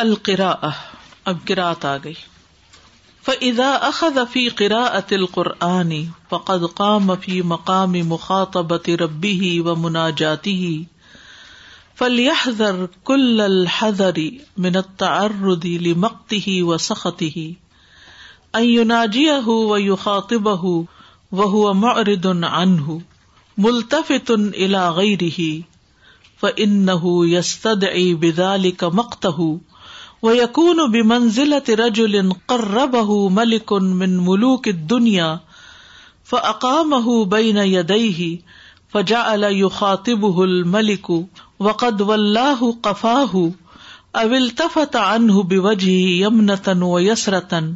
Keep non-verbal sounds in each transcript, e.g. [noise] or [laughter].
القرا اب قرآت آ گئی فضا اخذ فی قرا اتل قرآنی فقد قام فی مقام مخاطبت ربی ہی و مناجاتی ہی فلیحذر کل الحذری منت تعرضی لمقته وسخته ان يناجيه ويخاطبه وهو معرض عنه ملتفت الى غيره فانه يستدعي بذلك مقته وہ یقون و كون بنزل تجول ملک ملوک دنیا فقام فكام ید فل خاط ملكو وقد وفاہ اول تفت انج یمن تن وسرتن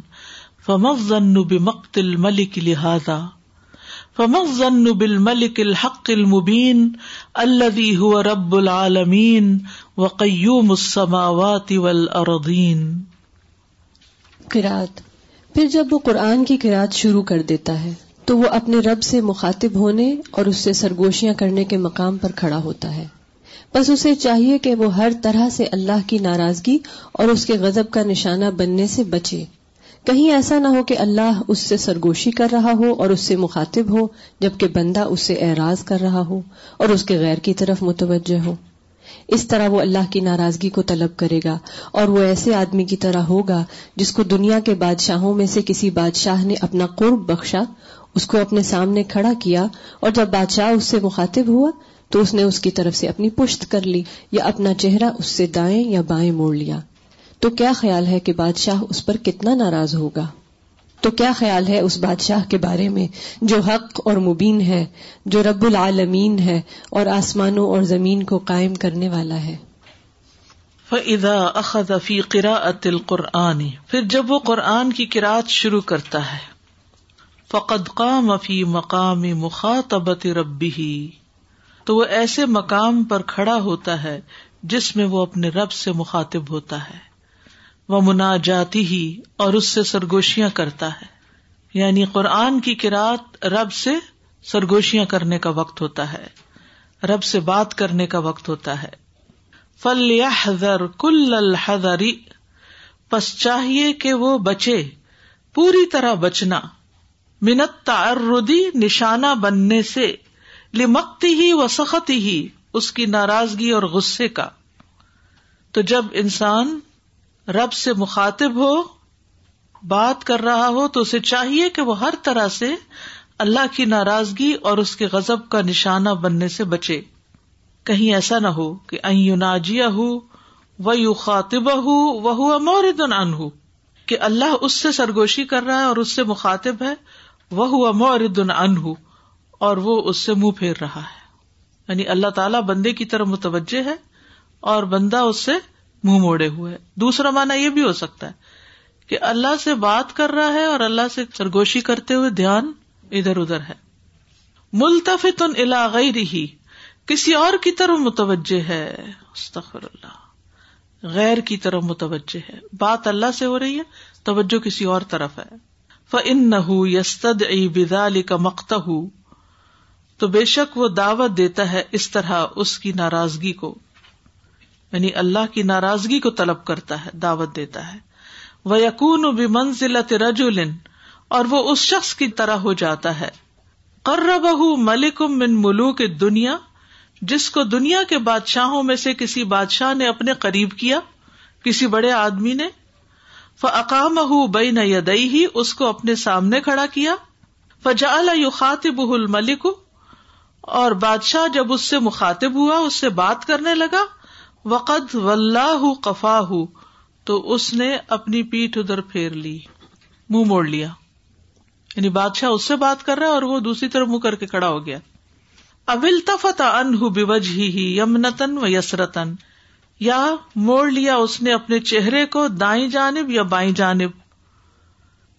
فمخن بكتل ملك لہٰذا فمخن بل ملك الحق المبین مبین اللہ رب العالمین وقیوم السماوات والارضین پھر جب وہ قرآن کی قرآت شروع کر دیتا ہے تو وہ اپنے رب سے مخاطب ہونے اور اس سے سرگوشیاں کرنے کے مقام پر کھڑا ہوتا ہے بس اسے چاہیے کہ وہ ہر طرح سے اللہ کی ناراضگی اور اس کے غضب کا نشانہ بننے سے بچے کہیں ایسا نہ ہو کہ اللہ اس سے سرگوشی کر رہا ہو اور اس سے مخاطب ہو جبکہ بندہ اس سے اعراض کر رہا ہو اور اس کے غیر کی طرف متوجہ ہو اس طرح وہ اللہ کی ناراضگی کو طلب کرے گا اور وہ ایسے آدمی کی طرح ہوگا جس کو دنیا کے بادشاہوں میں سے کسی بادشاہ نے اپنا قرب بخشا اس کو اپنے سامنے کھڑا کیا اور جب بادشاہ اس سے مخاطب ہوا تو اس نے اس کی طرف سے اپنی پشت کر لی یا اپنا چہرہ اس سے دائیں یا بائیں موڑ لیا تو کیا خیال ہے کہ بادشاہ اس پر کتنا ناراض ہوگا تو کیا خیال ہے اس بادشاہ کے بارے میں جو حق اور مبین ہے جو رب العالمین ہے اور آسمانوں اور زمین کو قائم کرنے والا ہے فضا اقدی قرآل قرآن پھر جب وہ قرآن کی قرآت شروع کرتا ہے فقد قام فی مقام مخاطبت ربی تو وہ ایسے مقام پر کھڑا ہوتا ہے جس میں وہ اپنے رب سے مخاطب ہوتا ہے وہ منا جاتی ہی اور اس سے سرگوشیاں کرتا ہے یعنی قرآن کی کراط رب سے سرگوشیاں کرنے کا وقت ہوتا ہے رب سے بات کرنے کا وقت ہوتا ہے فل حضر کل الحضری پس چاہیے کہ وہ بچے پوری طرح بچنا منت تردی نشانہ بننے سے لمکتی ہی و سختی ہی اس کی ناراضگی اور غصے کا تو جب انسان رب سے مخاطب ہو بات کر رہا ہو تو اسے چاہیے کہ وہ ہر طرح سے اللہ کی ناراضگی اور اس کے غزب کا نشانہ بننے سے بچے کہیں ایسا نہ ہو کہ یو خاطب ہو وہ اموردن ہو کہ اللہ اس سے سرگوشی کر رہا ہے اور اس سے مخاطب ہے وہ ہُو ان ہو اور وہ اس سے منہ پھیر رہا ہے یعنی اللہ تعالیٰ بندے کی طرف متوجہ ہے اور بندہ اس سے منہ موڑے ہوئے دوسرا مانا یہ بھی ہو سکتا ہے کہ اللہ سے بات کر رہا ہے اور اللہ سے سرگوشی کرتے ہوئے دھیان ادھر ادھر ہے ملتف تن علاغی رہی کسی اور کی طرف متوجہ ہے اللہ غیر کی طرف متوجہ ہے بات اللہ سے ہو رہی ہے توجہ کسی اور طرف ہے ف ان نہ ہوں ای بدا علی کا مخت ہو تو بے شک وہ دعوت دیتا ہے اس طرح اس کی ناراضگی کو یعنی اللہ کی ناراضگی کو طلب کرتا ہے دعوت دیتا ہے وہ یقون و یقین اور وہ اس شخص کی طرح ہو جاتا ہے کر بہ ملک جس کو دنیا کے بادشاہوں میں سے کسی بادشاہ نے اپنے قریب کیا کسی بڑے آدمی نے فقام ہُو بئی نہ اس کو اپنے سامنے کھڑا کیا فجا الخاطب الملک اور بادشاہ جب اس سے مخاطب ہوا اس سے بات کرنے لگا وقت کفا تو اس نے اپنی پیٹ ادھر پھیر لی منہ موڑ لیا یعنی بادشاہ اس سے بات کر رہا ہے اور وہ دوسری طرف منہ کر کے کڑا ہو گیا ابل تفت ہی یمنتن و یسرتن یا موڑ لیا اس نے اپنے چہرے کو دائیں جانب یا بائیں جانب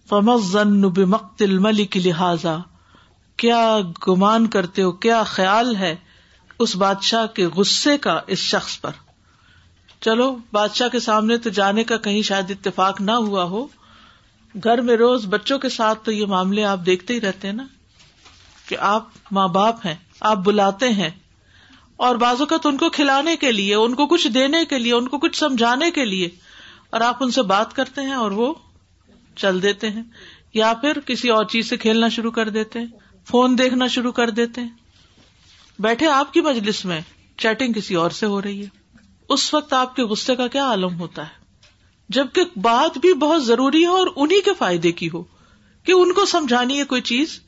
فمزن نی مقت کی لہذا کیا گمان کرتے ہو کیا خیال ہے اس بادشاہ کے غصے کا اس شخص پر چلو بادشاہ کے سامنے تو جانے کا کہیں شاید اتفاق نہ ہوا ہو گھر میں روز بچوں کے ساتھ تو یہ معاملے آپ دیکھتے ہی رہتے ہیں نا کہ آپ ماں باپ ہیں آپ بلاتے ہیں اور تو ان کو کھلانے کے لیے ان کو کچھ دینے کے لیے ان کو کچھ سمجھانے کے لیے اور آپ ان سے بات کرتے ہیں اور وہ چل دیتے ہیں یا پھر کسی اور چیز سے کھیلنا شروع کر دیتے ہیں فون دیکھنا شروع کر دیتے ہیں بیٹھے آپ کی مجلس میں چیٹنگ کسی اور سے ہو رہی ہے اس وقت آپ کے غصے کا کیا عالم ہوتا ہے جبکہ بات بھی بہت ضروری ہے اور انہیں کے فائدے کی ہو کہ ان کو سمجھانی ہے کوئی چیز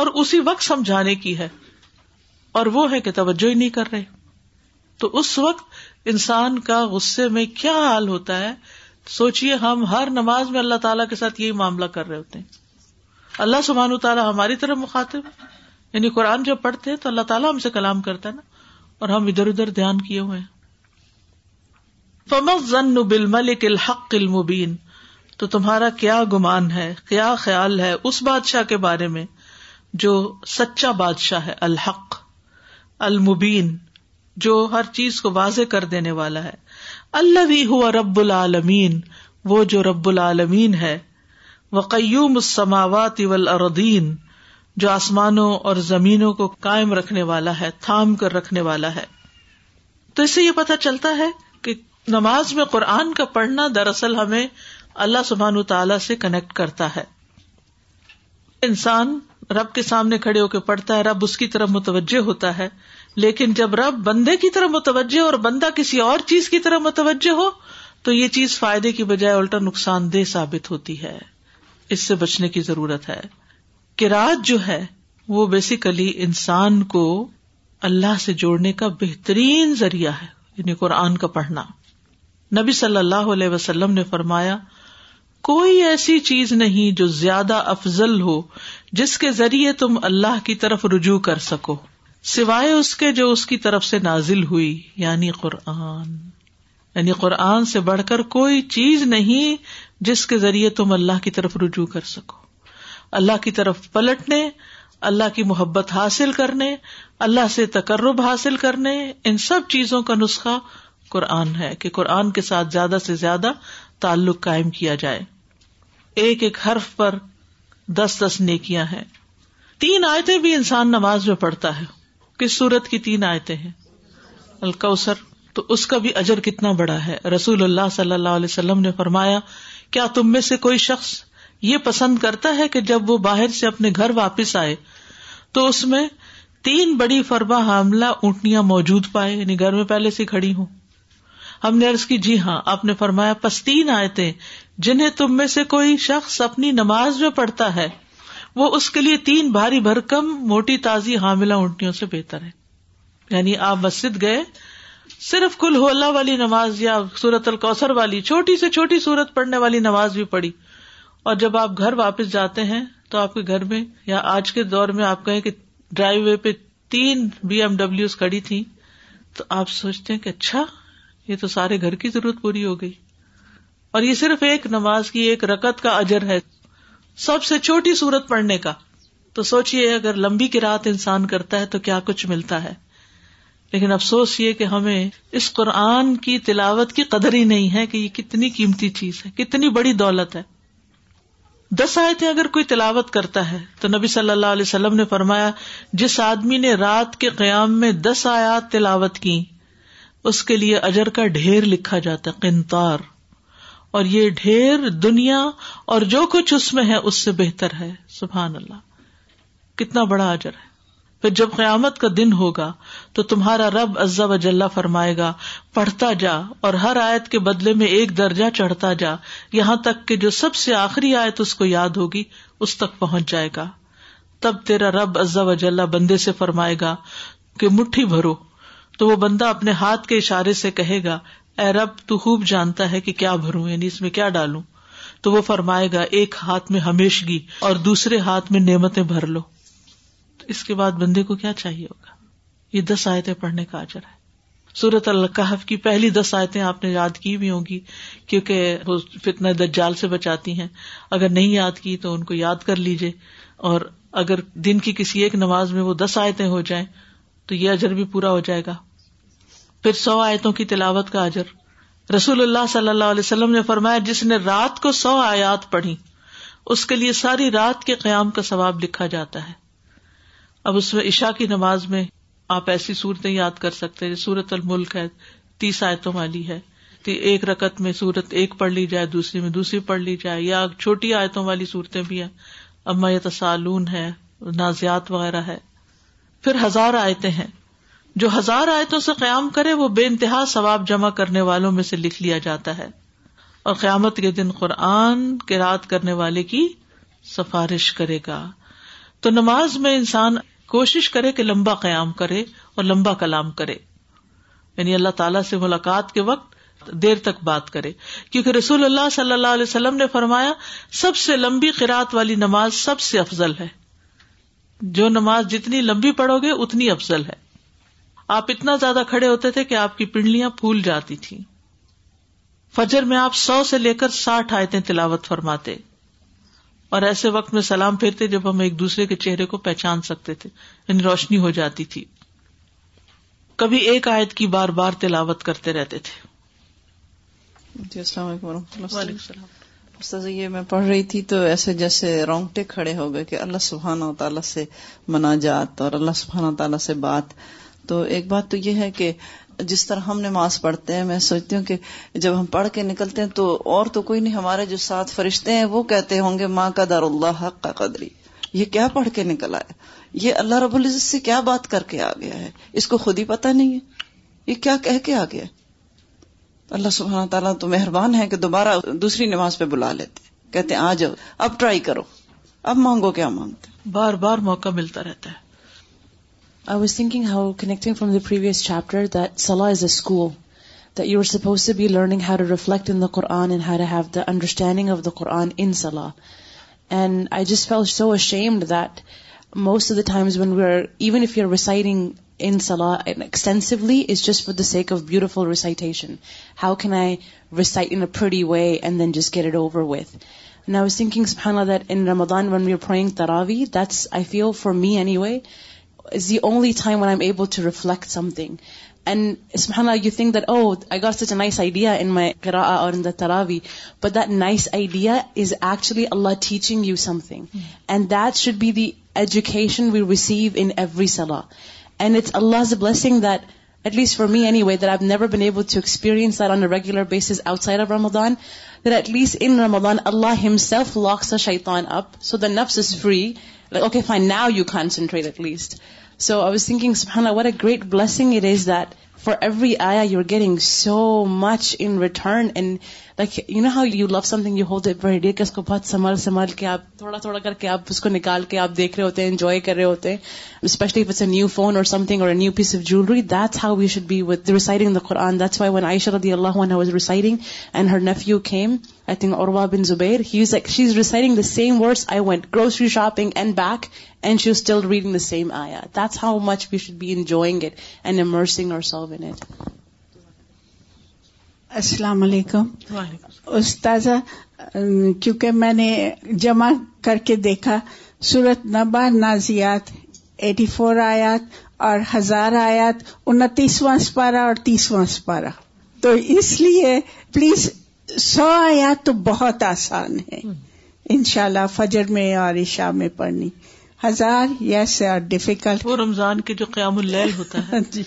اور اسی وقت سمجھانے کی ہے اور وہ ہے کہ توجہ ہی نہیں کر رہے تو اس وقت انسان کا غصے میں کیا حال ہوتا ہے سوچئے ہم ہر نماز میں اللہ تعالیٰ کے ساتھ یہی معاملہ کر رہے ہوتے ہیں اللہ سبحان و تعالیٰ ہماری طرف مخاطب یعنی قرآن جب پڑھتے ہیں تو اللہ تعالیٰ ہم سے کلام کرتا ہے نا اور ہم ادھر ادھر دھیان کیے ہوئے ہیں فمس بالملک بل ملک الحق المبین تو تمہارا کیا گمان ہے کیا خیال ہے اس بادشاہ کے بارے میں جو سچا بادشاہ ہے الحق المبین جو ہر چیز کو واضح کر دینے والا ہے اللہ بھی ہوا رب العالمین وہ جو رب العالمین ہے وہ قیوم سماوات اول اردین جو آسمانوں اور زمینوں کو قائم رکھنے والا ہے تھام کر رکھنے والا ہے تو اس سے یہ پتہ چلتا ہے کہ نماز میں قرآن کا پڑھنا دراصل ہمیں اللہ سبحان تعالی سے کنیکٹ کرتا ہے انسان رب کے سامنے کھڑے ہو کے پڑھتا ہے رب اس کی طرف متوجہ ہوتا ہے لیکن جب رب بندے کی طرف متوجہ اور بندہ کسی اور چیز کی طرف متوجہ ہو تو یہ چیز فائدے کی بجائے الٹا نقصان دہ ثابت ہوتی ہے اس سے بچنے کی ضرورت ہے کراج جو ہے وہ بیسیکلی انسان کو اللہ سے جوڑنے کا بہترین ذریعہ ہے یعنی قرآن کا پڑھنا نبی صلی اللہ علیہ وسلم نے فرمایا کوئی ایسی چیز نہیں جو زیادہ افضل ہو جس کے ذریعے تم اللہ کی طرف رجوع کر سکو سوائے اس کے جو اس کی طرف سے نازل ہوئی یعنی قرآن یعنی قرآن سے بڑھ کر کوئی چیز نہیں جس کے ذریعے تم اللہ کی طرف رجوع کر سکو اللہ کی طرف پلٹنے اللہ کی محبت حاصل کرنے اللہ سے تقرب حاصل کرنے ان سب چیزوں کا نسخہ قرآن ہے کہ قرآن کے ساتھ زیادہ سے زیادہ تعلق قائم کیا جائے ایک ایک حرف پر دس دس نیکیاں ہیں تین آیتیں بھی انسان نماز میں پڑھتا ہے کس صورت کی تین آیتیں ہیں الکوسر تو اس کا بھی اجر کتنا بڑا ہے رسول اللہ صلی اللہ علیہ وسلم نے فرمایا کیا تم میں سے کوئی شخص یہ پسند کرتا ہے کہ جب وہ باہر سے اپنے گھر واپس آئے تو اس میں تین بڑی فربا حاملہ اونٹنیاں موجود پائے یعنی گھر میں پہلے سے کھڑی ہوں ہم نے عرض کی جی ہاں آپ نے فرمایا پستین آئے تھے جنہیں تم میں سے کوئی شخص اپنی نماز میں پڑھتا ہے وہ اس کے لیے تین بھاری بھرکم موٹی تازی حاملہ اونٹنیوں سے بہتر ہے یعنی آپ مسجد گئے صرف کل ہو اللہ والی نماز یا سورت الکوثر والی چھوٹی سے چھوٹی سورت پڑھنے والی نماز بھی پڑھی اور جب آپ گھر واپس جاتے ہیں تو آپ کے گھر میں یا آج کے دور میں آپ کہیں کہ ڈرائیو وے پہ تین بی ایم ڈبلو کڑی تھی تو آپ سوچتے ہیں کہ اچھا یہ تو سارے گھر کی ضرورت پوری ہو گئی اور یہ صرف ایک نماز کی ایک رکت کا اجر ہے سب سے چھوٹی سورت پڑھنے کا تو سوچیے اگر لمبی کی رات انسان کرتا ہے تو کیا کچھ ملتا ہے لیکن افسوس یہ کہ ہمیں اس قرآن کی تلاوت کی قدر ہی نہیں ہے کہ یہ کتنی قیمتی چیز ہے کتنی بڑی دولت ہے دس آیتیں اگر کوئی تلاوت کرتا ہے تو نبی صلی اللہ علیہ وسلم نے فرمایا جس آدمی نے رات کے قیام میں دس آیات تلاوت کی اس کے لیے اجر کا ڈھیر لکھا جاتا ہے قنتار اور یہ ڈھیر دنیا اور جو کچھ اس میں ہے اس سے بہتر ہے سبحان اللہ کتنا بڑا اجر ہے پھر جب قیامت کا دن ہوگا تو تمہارا رب عزا و جلح فرمائے گا پڑھتا جا اور ہر آیت کے بدلے میں ایک درجہ چڑھتا جا یہاں تک کہ جو سب سے آخری آیت اس کو یاد ہوگی اس تک پہنچ جائے گا تب تیرا رب عزا و جل بندے سے فرمائے گا کہ مٹھی بھرو تو وہ بندہ اپنے ہاتھ کے اشارے سے کہے گا اے رب تو خوب جانتا ہے کہ کیا بھروں یعنی اس میں کیا ڈالوں تو وہ فرمائے گا ایک ہاتھ میں ہمیشگی اور دوسرے ہاتھ میں نعمتیں بھر لو تو اس کے بعد بندے کو کیا چاہیے ہوگا یہ دس آیتیں پڑھنے کا اجر ہے سورت القحف کی پہلی دس آیتیں آپ نے یاد کی بھی ہوں گی کیونکہ وہ فتنا دجال سے بچاتی ہیں اگر نہیں یاد کی تو ان کو یاد کر لیجیے اور اگر دن کی کسی ایک نماز میں وہ دس آیتیں ہو جائیں تو یہ اجر بھی پورا ہو جائے گا پھر سو آیتوں کی تلاوت کا اجر رسول اللہ صلی اللہ علیہ وسلم نے فرمایا جس نے رات کو سو آیات پڑھی اس کے لیے ساری رات کے قیام کا ثواب لکھا جاتا ہے اب اس میں عشاء کی نماز میں آپ ایسی صورتیں یاد کر سکتے ہیں سورت الملک ہے تیس آیتوں والی ہے ایک رکت میں سورت ایک پڑھ لی جائے دوسری میں دوسری پڑھ لی جائے یا چھوٹی آیتوں والی صورتیں بھی ہیں اب تسالون ہے نازیات وغیرہ ہے پھر ہزار آیتیں ہیں جو ہزار آیتوں سے قیام کرے وہ بے انتہا ثواب جمع کرنے والوں میں سے لکھ لیا جاتا ہے اور قیامت کے دن قرآن کے رات کرنے والے کی سفارش کرے گا تو نماز میں انسان کوشش کرے کہ لمبا قیام کرے اور لمبا کلام کرے یعنی اللہ تعالی سے ملاقات کے وقت دیر تک بات کرے کیونکہ رسول اللہ صلی اللہ علیہ وسلم نے فرمایا سب سے لمبی قرآت والی نماز سب سے افضل ہے جو نماز جتنی لمبی پڑھو گے اتنی افضل ہے آپ اتنا زیادہ کھڑے ہوتے تھے کہ آپ کی پنڈلیاں پھول جاتی تھیں فجر میں آپ سو سے لے کر ساٹھ آیتیں تلاوت فرماتے اور ایسے وقت میں سلام پھیرتے جب ہم ایک دوسرے کے چہرے کو پہچان سکتے تھے یعنی روشنی ہو جاتی تھی کبھی ایک آیت کی بار بار تلاوت کرتے رہتے تھے جی السلام السلام علیکم و رحمۃ اللہ وعلیکم یہ میں پڑھ رہی تھی تو ایسے جیسے رونگٹے کھڑے ہو گئے کہ اللہ سبحان و تعالیٰ سے منا جات اور اللہ سبحان تعالیٰ سے بات تو ایک بات تو یہ ہے کہ جس طرح ہم نماز پڑھتے ہیں میں سوچتی ہوں کہ جب ہم پڑھ کے نکلتے ہیں تو اور تو کوئی نہیں ہمارے جو ساتھ فرشتے ہیں وہ کہتے ہوں گے ماں کا دار اللہ حق کا قدری یہ کیا پڑھ کے نکلا یہ اللہ رب العزت سے کیا بات کر کے آ گیا ہے اس کو خود ہی پتہ نہیں ہے یہ کیا کہہ کے آ گیا ہے اللہ سبحانہ تعالیٰ تو مہربان ہے کہ دوبارہ دوسری نماز پہ بلا لیتے ہیں کہتے آ جاؤ اب اب ٹرائی کرو مانگو کیا مانگتے بار بار موقع ملتا رہتا ہے سلاز a you suppose be learning of the Quran in سلا and I just saw that most of the times in سالاسٹینسلیز just for the sake of beautiful recitation how can't just over was sinking for me as one am ایبلیکٹ something and a nice I the تراوی but this idea is actually Allah teaching you something and that should be the education we receive in every سلح and it's Allah is a blessing that at least for me anyway that I never been able to experience that on a regular basis outside of Ramadan that at least in Ramadan Allah himself locks a شیطان up so the نفس is free okay fine now you concentrate at least so I was thinking سبحان اللہ what a great blessing it is that for every آیا you are getting so much in return and like you know how you love something you hot per day کہ اس کو بہت سنبھال سنبھال کے آپ تھوڑا تھوڑا کر کے آپ اس کو نکال کے آپ دیکھ رہے ہوتے ہیں انجوائے کر رہے ہوتے ہیں especially it's a new phone or something or new piece of jewellery that's how we should be with reciting the Quran that's why when I رضی اللہ one was reciting and her نف you کھیم I think Urwa bin Zubair he is she is reciting the same words I went grocery shopping and back and she is still reading the same آیا that's how much we should be enjoying it and immersing ourselves in it السلام علیکم استاذہ کیونکہ میں نے جمع کر کے دیکھا سورت نبا نازیات ایٹی فور آیات اور ہزار آیات انتیسواں سپارہ اور تیسواں سپارہ تو اس لیے پلیز سو آیات تو بہت آسان ہے انشاءاللہ فجر میں اور عشاء میں پڑھنی ہزار یس اور ڈیفیکلٹ رمضان کے جو قیام اللیل ہوتا ہے [laughs] جی۔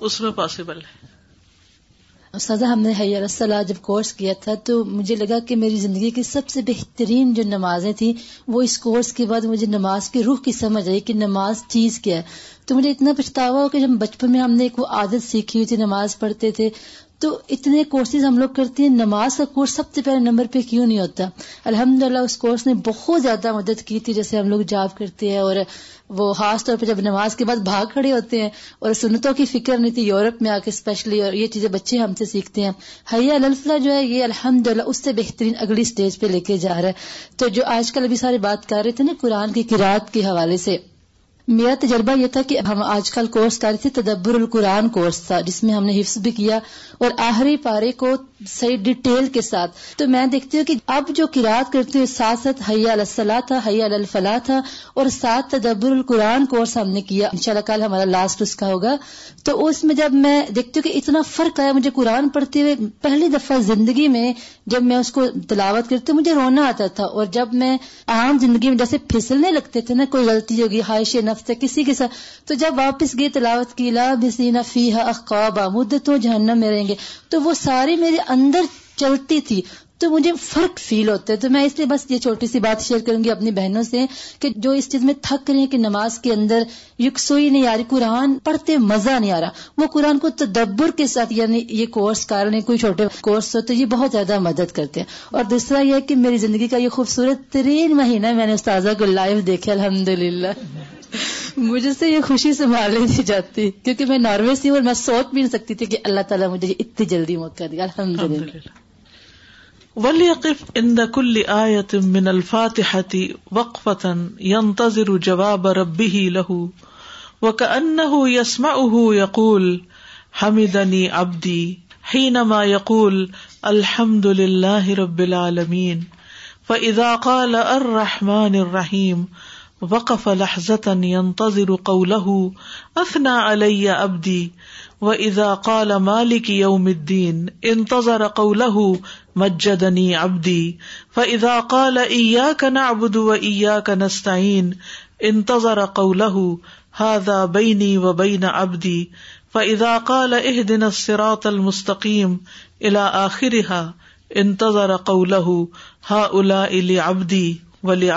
اس میں پاسبل ہے سزا ہم نے حیر صلاح جب کورس کیا تھا تو مجھے لگا کہ میری زندگی کی سب سے بہترین جو نمازیں تھیں وہ اس کورس کے بعد مجھے نماز کی روح کی سمجھ آئی کہ نماز چیز کیا ہے تو مجھے اتنا پچھتاوا ہو کہ جب بچپن میں ہم نے ایک وہ عادت سیکھی ہوئی تھی نماز پڑھتے تھے تو اتنے کورسز ہم لوگ کرتے ہیں نماز کا کورس سب سے پہلے نمبر پہ کیوں نہیں ہوتا الحمد للہ اس کورس نے بہت زیادہ مدد کی تھی جیسے ہم لوگ جاب کرتے ہیں اور وہ خاص طور پہ جب نماز کے بعد بھاگ کھڑے ہوتے ہیں اور سنتوں کی فکر نہیں تھی یورپ میں آ کے اسپیشلی اور یہ چیزیں بچے ہم سے سیکھتے ہیں حیا الفلا جو ہے یہ الحمد للہ اس سے بہترین اگلی اسٹیج پہ لے کے جا رہا ہے تو جو آج کل ابھی سارے بات کر رہے تھے نا قرآن کی قرآد کے حوالے سے میرا تجربہ یہ تھا کہ ہم آج کل کورس کر رہے تھے تدبر القرآن کورس تھا جس میں ہم نے حفظ بھی کیا اور آخری پارے کو صحیح ڈیٹیل کے ساتھ تو میں دیکھتی ہوں کہ اب جو قرآد کرتی ہوں ساتھ ساتھ حیا الصلاح تھا حیا الفلاح تھا اور ساتھ تدبر القرآن کو اور سامنے کیا ان شاء اللہ کل ہمارا لاسٹ اس کا ہوگا تو اس میں جب میں دیکھتی ہوں کہ اتنا فرق آیا مجھے قرآن پڑھتے ہوئے پہلی دفعہ زندگی میں جب میں اس کو تلاوت کرتی ہوں مجھے رونا آتا تھا اور جب میں عام زندگی میں جیسے پھسلنے لگتے تھے نا کوئی غلطی ہوگی خواہش نفس ہے کسی کے ساتھ تو جب واپس گئے تلاوت کی لا بھینا فی اقاب مدتوں جہنم میں رہیں گے تو وہ ساری میرے اندر چلتی تھی تو مجھے فرق فیل ہوتا ہے تو میں اس لیے بس یہ چھوٹی سی بات شیئر کروں گی اپنی بہنوں سے کہ جو اس چیز میں تھک رہے ہیں کہ نماز کے اندر یکسوئی نہیں آ رہی قرآن پڑھتے مزہ نہیں آ رہا وہ قرآن کو تدبر کے ساتھ یعنی یہ کورس کر رہے کوئی چھوٹے کورس ہو تو یہ بہت زیادہ مدد کرتے ہیں اور دوسرا یہ کہ میری زندگی کا یہ خوبصورت ترین مہینہ میں نے استاذہ کو لائیو دیکھے الحمد للہ مجھے سے یہ خوشی سے مالی جاتی کیونکہ میں اور میں سوچ بھی نہیں سکتی تھی کہ اللہ تعالیٰ مجھے اتنی جلدی موقع دیا الحمد للہ ولیقف عند وقف یم من جوابی لہو ينتظر جواب ربه له وكأنه يسمعه يقول حمدني عبدي حينما يقول الحمد لله رب العالمين فإذا قال الرحمن الرحيم الرحيم وقف ينتظر قوله اثنا علی ابدی و ازا قال مالک یوم الدین انتظر قوله مجدنی ابدی و ازا قال اياک نعبد و اياک نستعین انتظر قوله هذا بینی و بین ابدی فإضا قال اهدنا الصراط المستقيم إلى آخرها انتظر قوله هؤلاء لعبدي ولی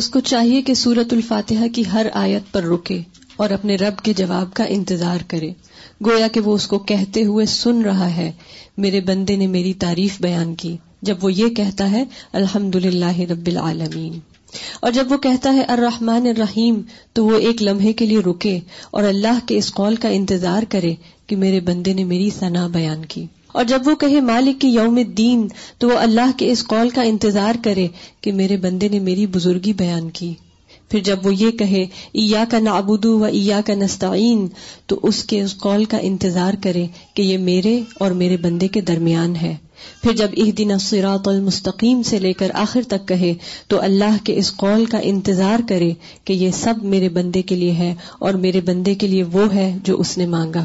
اس کو چاہیے کہ سورت الفاتح کی ہر آیت پر رکے اور اپنے رب کے جواب کا انتظار کرے گویا کہ وہ اس کو کہتے ہوئے سن رہا ہے میرے بندے نے میری تعریف بیان کی جب وہ یہ کہتا ہے الحمد للہ رب العالمین اور جب وہ کہتا ہے الرحمن الرحیم تو وہ ایک لمحے کے لیے رکے اور اللہ کے اس قول کا انتظار کرے کہ میرے بندے نے میری ثنا بیان کی اور جب وہ کہے مالک کی یوم دین تو وہ اللہ کے اس قول کا انتظار کرے کہ میرے بندے نے میری بزرگی بیان کی پھر جب وہ یہ کہے ایا کا نابود و ایا کا نستعین تو اس کے اس قول کا انتظار کرے کہ یہ میرے اور میرے بندے کے درمیان ہے پھر جب ایک دن افسرات المستقیم سے لے کر آخر تک کہے تو اللہ کے اس قول کا انتظار کرے کہ یہ سب میرے بندے کے لیے ہے اور میرے بندے کے لیے وہ ہے جو اس نے مانگا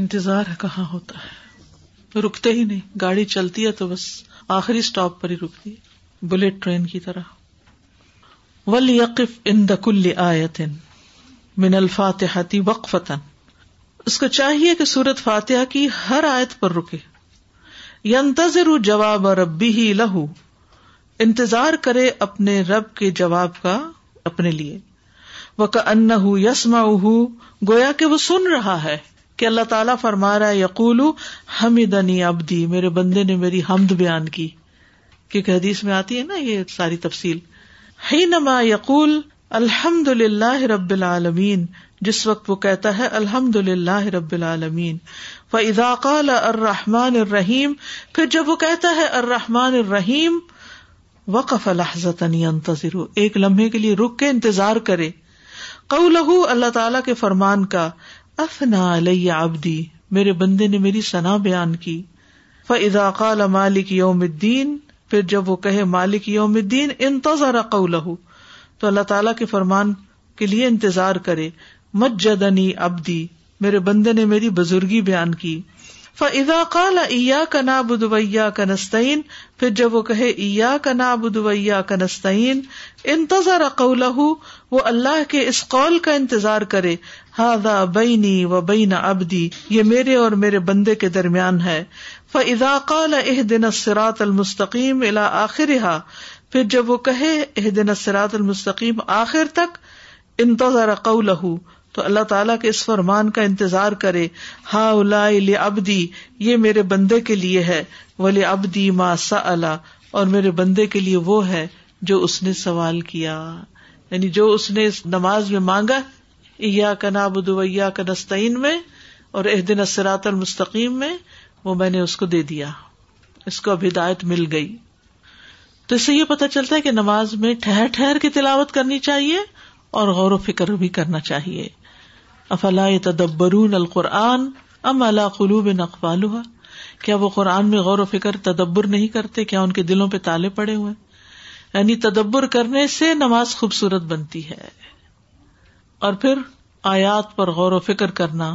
انتظار کہاں ہوتا ہے رکتے ہی نہیں گاڑی چلتی ہے تو بس آخری اسٹاپ پر ہی رکتی ہے بلیٹ ٹرین کی طرح ول یقف ان دکل آیتن الفاتحتی فاتح اس وقف چاہیے کہ سورت فاتحہ کی ہر آیت پر رکے ینتظر جواب اور اب بھی انتظار کرے اپنے رب کے جواب کا اپنے لیے وہ کا ان یسما گویا کہ وہ سن رہا ہے کہ اللہ تعالیٰ فرما رہا ہے یقول حمیدنی ابدی میرے بندے نے میری حمد بیان کی کیونکہ حدیث میں آتی ہے نا یہ ساری تفصیل ہی نما یقول الحمد للہ رب العالمین جس وقت وہ کہتا ہے الحمد للہ رب العالمین و اضاق الرحمٰن الرحیم پھر جب وہ کہتا ہے الرحمٰن الرحیم وقف کف عنی انتظر ایک لمحے کے لیے رک کے انتظار کرے کہو اللہ تعالی کے فرمان کا افنا علیہ آبدی میرے بندے نے میری ثنا بیان کی فضا قال مالک یوم الدین پھر جب وہ مالک یوم الدین انتظار فرمان کے لیے انتظار کرے مجنی ابدی میرے بندے نے میری بزرگی بیان کی فضا کال عیا کنا بدویا کنستین پھر جب وہ کہنا بدویا کنستین انتظار رقول وہ اللہ کے اس قول کا انتظار کرے ہا دا بینی و بین ابدی یہ میرے اور میرے بندے کے درمیان ہے فضا قال اح دن سرات المستقیم الا آخر ہا پھر جب وہ کہے اح دن سرات المستقیم آخر تک انتظار قول تو اللہ تعالیٰ کے اس فرمان کا انتظار کرے ہا الا ابدی یہ میرے بندے کے لیے ہے ولی ابدی ما ماسا اللہ اور میرے بندے کے لیے وہ ہے جو اس نے سوال کیا یعنی جو اس نے اس نماز میں مانگا ایا دیا کا کنستین میں اور دن اسرات المستقیم میں وہ میں نے اس کو دے دیا اس کو اب ہدایت مل گئی تو اس سے یہ پتا چلتا ہے کہ نماز میں ٹہر ٹہر کی تلاوت کرنی چاہیے اور غور و فکر بھی کرنا چاہیے افلا تدبرون تدبر القرآن ام اللہ قلوب نقوال ہوا کیا وہ قرآن میں غور و فکر تدبر نہیں کرتے کیا ان کے دلوں پہ تالے پڑے ہوئے یعنی تدبر کرنے سے نماز خوبصورت بنتی ہے اور پھر آیات پر غور و فکر کرنا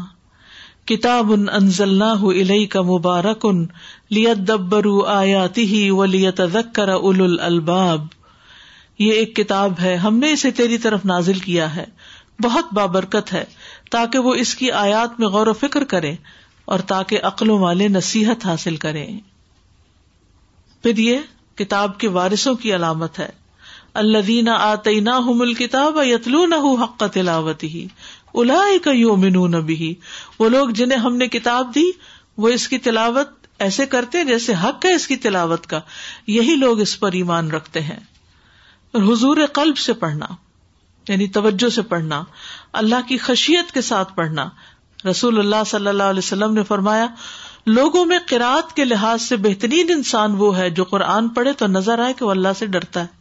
کتاب ان کا مبارک ان لیت لیت آیاتی ہی و مبارکر اول الباب یہ ایک کتاب ہے ہم نے اسے تیری طرف نازل کیا ہے بہت بابرکت ہے تاکہ وہ اس کی آیات میں غور و فکر کرے اور تاکہ عقلوں والے نصیحت حاصل کریں پھر یہ کتاب کے وارثوں کی علامت ہے اللہ دینا آتے نہ کتاب یتلو نہ حق تلاوتی الا کا یو منو نبی وہ لوگ جنہیں ہم نے کتاب دی وہ اس کی تلاوت ایسے کرتے جیسے حق ہے اس کی تلاوت کا یہی لوگ اس پر ایمان رکھتے ہیں اور حضور قلب سے پڑھنا یعنی توجہ سے پڑھنا اللہ کی خشیت کے ساتھ پڑھنا رسول اللہ صلی اللہ علیہ وسلم نے فرمایا لوگوں میں قرآت کے لحاظ سے بہترین انسان وہ ہے جو قرآن پڑھے تو نظر آئے کہ وہ اللہ سے ڈرتا ہے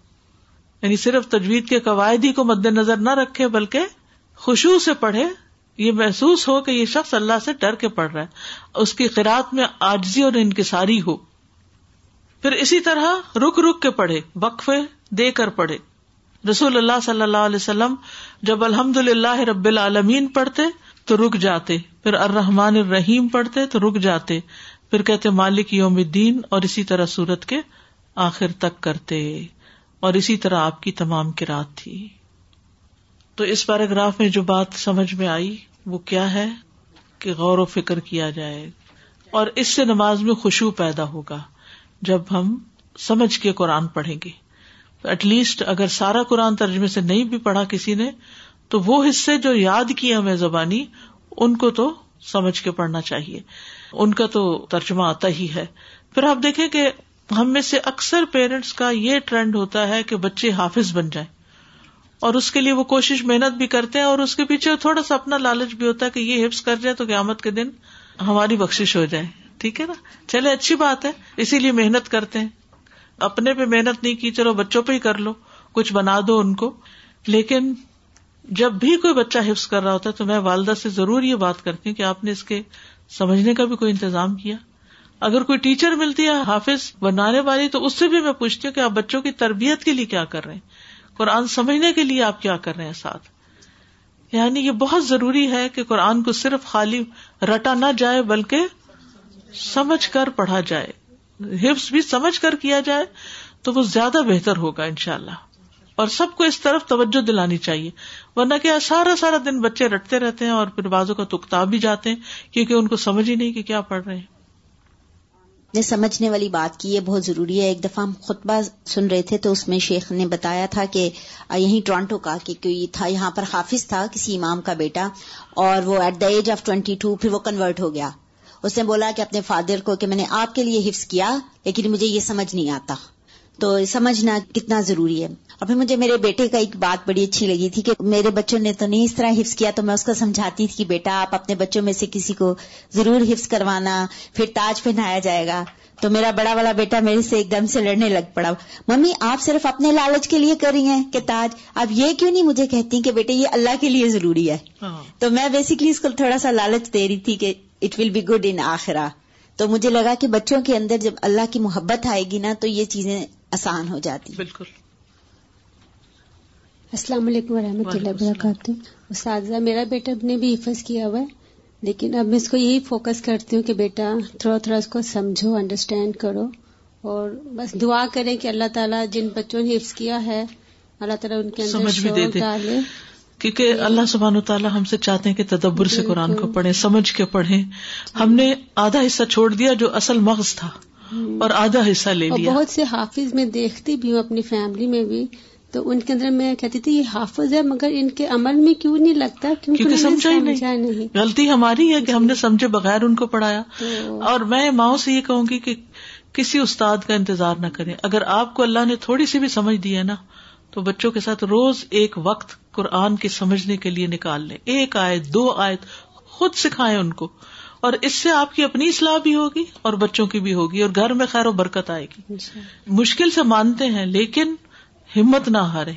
یعنی صرف تجوید کے قواعد ہی کو مد نظر نہ رکھے بلکہ خوشبو سے پڑھے یہ محسوس ہو کہ یہ شخص اللہ سے ڈر کے پڑھ رہا ہے اس کی قرآت میں آجزی اور انکساری ہو پھر اسی طرح رک رک کے پڑھے وقفے دے کر پڑھے رسول اللہ صلی اللہ علیہ وسلم جب الحمد للہ رب العالمین پڑھتے تو رک جاتے پھر الرحمن الرحیم پڑھتے تو رک جاتے پھر کہتے مالک یوم دین اور اسی طرح سورت کے آخر تک کرتے اور اسی طرح آپ کی تمام رات تھی تو اس پیراگراف میں جو بات سمجھ میں آئی وہ کیا ہے کہ غور و فکر کیا جائے اور اس سے نماز میں خوشبو پیدا ہوگا جب ہم سمجھ کے قرآن پڑھیں گے ایٹ لیسٹ اگر سارا قرآن ترجمے سے نہیں بھی پڑھا کسی نے تو وہ حصے جو یاد کیے ہمیں زبانی ان کو تو سمجھ کے پڑھنا چاہیے ان کا تو ترجمہ آتا ہی ہے پھر آپ دیکھیں کہ ہم میں سے اکثر پیرنٹس کا یہ ٹرینڈ ہوتا ہے کہ بچے حافظ بن جائیں اور اس کے لیے وہ کوشش محنت بھی کرتے ہیں اور اس کے پیچھے تھوڑا سا اپنا لالچ بھی ہوتا ہے کہ یہ حفظ کر جائے تو قیامت کے دن ہماری بخش ہو جائے ٹھیک ہے نا چلے اچھی بات ہے اسی لیے محنت کرتے ہیں اپنے پہ محنت نہیں کی چلو بچوں پہ ہی کر لو کچھ بنا دو ان کو لیکن جب بھی کوئی بچہ حفظ کر رہا ہوتا ہے تو میں والدہ سے ضرور یہ بات کرتی ہوں کہ آپ نے اس کے سمجھنے کا بھی کوئی انتظام کیا اگر کوئی ٹیچر ملتی ہے حافظ بنانے والی تو اس سے بھی میں پوچھتی ہوں کہ آپ بچوں کی تربیت کے لیے کیا کر رہے ہیں قرآن سمجھنے کے لیے آپ کیا کر رہے ہیں ساتھ یعنی یہ بہت ضروری ہے کہ قرآن کو صرف خالی رٹا نہ جائے بلکہ سمجھ کر پڑھا جائے حفظ بھی سمجھ کر کیا جائے تو وہ زیادہ بہتر ہوگا ان شاء اللہ اور سب کو اس طرف توجہ دلانی چاہیے ورنہ کیا سارا سارا دن بچے رٹتے رہتے ہیں اور پھر بازو کا تکتا بھی جاتے ہیں کیونکہ ان کو سمجھ ہی نہیں کہ کیا پڑھ رہے ہیں نے سمجھنے والی بات کی یہ بہت ضروری ہے ایک دفعہ ہم خطبہ سن رہے تھے تو اس میں شیخ نے بتایا تھا کہ یہیں ٹورانٹو کا کہ کوئی تھا یہاں پر حافظ تھا کسی امام کا بیٹا اور وہ at the age of twenty two پھر وہ کنورٹ ہو گیا اس نے بولا کہ اپنے فادر کو کہ میں نے آپ کے لیے حفظ کیا لیکن مجھے یہ سمجھ نہیں آتا تو سمجھنا کتنا ضروری ہے ابھی مجھے میرے بیٹے کا ایک بات بڑی اچھی لگی تھی کہ میرے بچوں نے تو نہیں اس طرح حفظ کیا تو میں اس کو سمجھاتی تھی کہ بیٹا آپ اپنے بچوں میں سے کسی کو ضرور حفظ کروانا پھر تاج پہنایا جائے گا تو میرا بڑا والا بیٹا میرے سے ایک دم سے لڑنے لگ پڑا ممی آپ صرف اپنے لالچ کے لیے کر رہی ہیں کہ تاج آپ یہ کیوں نہیں مجھے کہتی کہ بیٹے یہ اللہ کے لیے ضروری ہے ہاں۔ تو میں بیسکلی اس کو تھوڑا سا لالچ دے رہی تھی کہ it will be good in آخرا تو مجھے لگا کہ بچوں کے اندر جب اللہ کی محبت آئے گی نا تو یہ چیزیں آسان ہو جاتی بالکل السلام علیکم و اللہ وبرکاتہ اساتذہ میرا بیٹا نے بھی حفظ کیا ہوا ہے لیکن اب میں اس کو یہی فوکس کرتی ہوں کہ بیٹا تھوڑا تھوڑا اس کو سمجھو انڈرسٹینڈ کرو اور بس دعا کریں کہ اللہ تعالیٰ جن بچوں نے حفظ کیا ہے اللہ تعالیٰ ان کے کیونکہ اللہ سبحان و تعالیٰ ہم سے چاہتے ہیں کہ تدبر سے قرآن کو پڑھے سمجھ کے پڑھے ہم نے آدھا حصہ چھوڑ دیا جو اصل مغز تھا اور آدھا حصہ لے لیا بہت سے حافظ میں دیکھتی بھی ہوں اپنی فیملی میں بھی تو ان کے اندر میں کہتی تھی یہ حافظ ہے مگر ان کے عمل میں کیوں نہیں لگتا کیونکہ سمجھا ہی نہیں غلطی ہماری ہے کہ ہم نے سمجھے بغیر ان کو پڑھایا اور میں ماؤں سے یہ کہوں گی کہ کسی استاد کا انتظار نہ کرے اگر آپ کو اللہ نے تھوڑی سی بھی سمجھ دی ہے نا تو بچوں کے ساتھ روز ایک وقت قرآن کے سمجھنے کے لیے نکال لیں ایک آیت دو آیت خود سکھائیں ان کو اور اس سے آپ کی اپنی اصلاح بھی ہوگی اور بچوں کی بھی ہوگی اور گھر میں خیر و برکت آئے گی مشکل سے مانتے ہیں لیکن ہمت نہ ہارے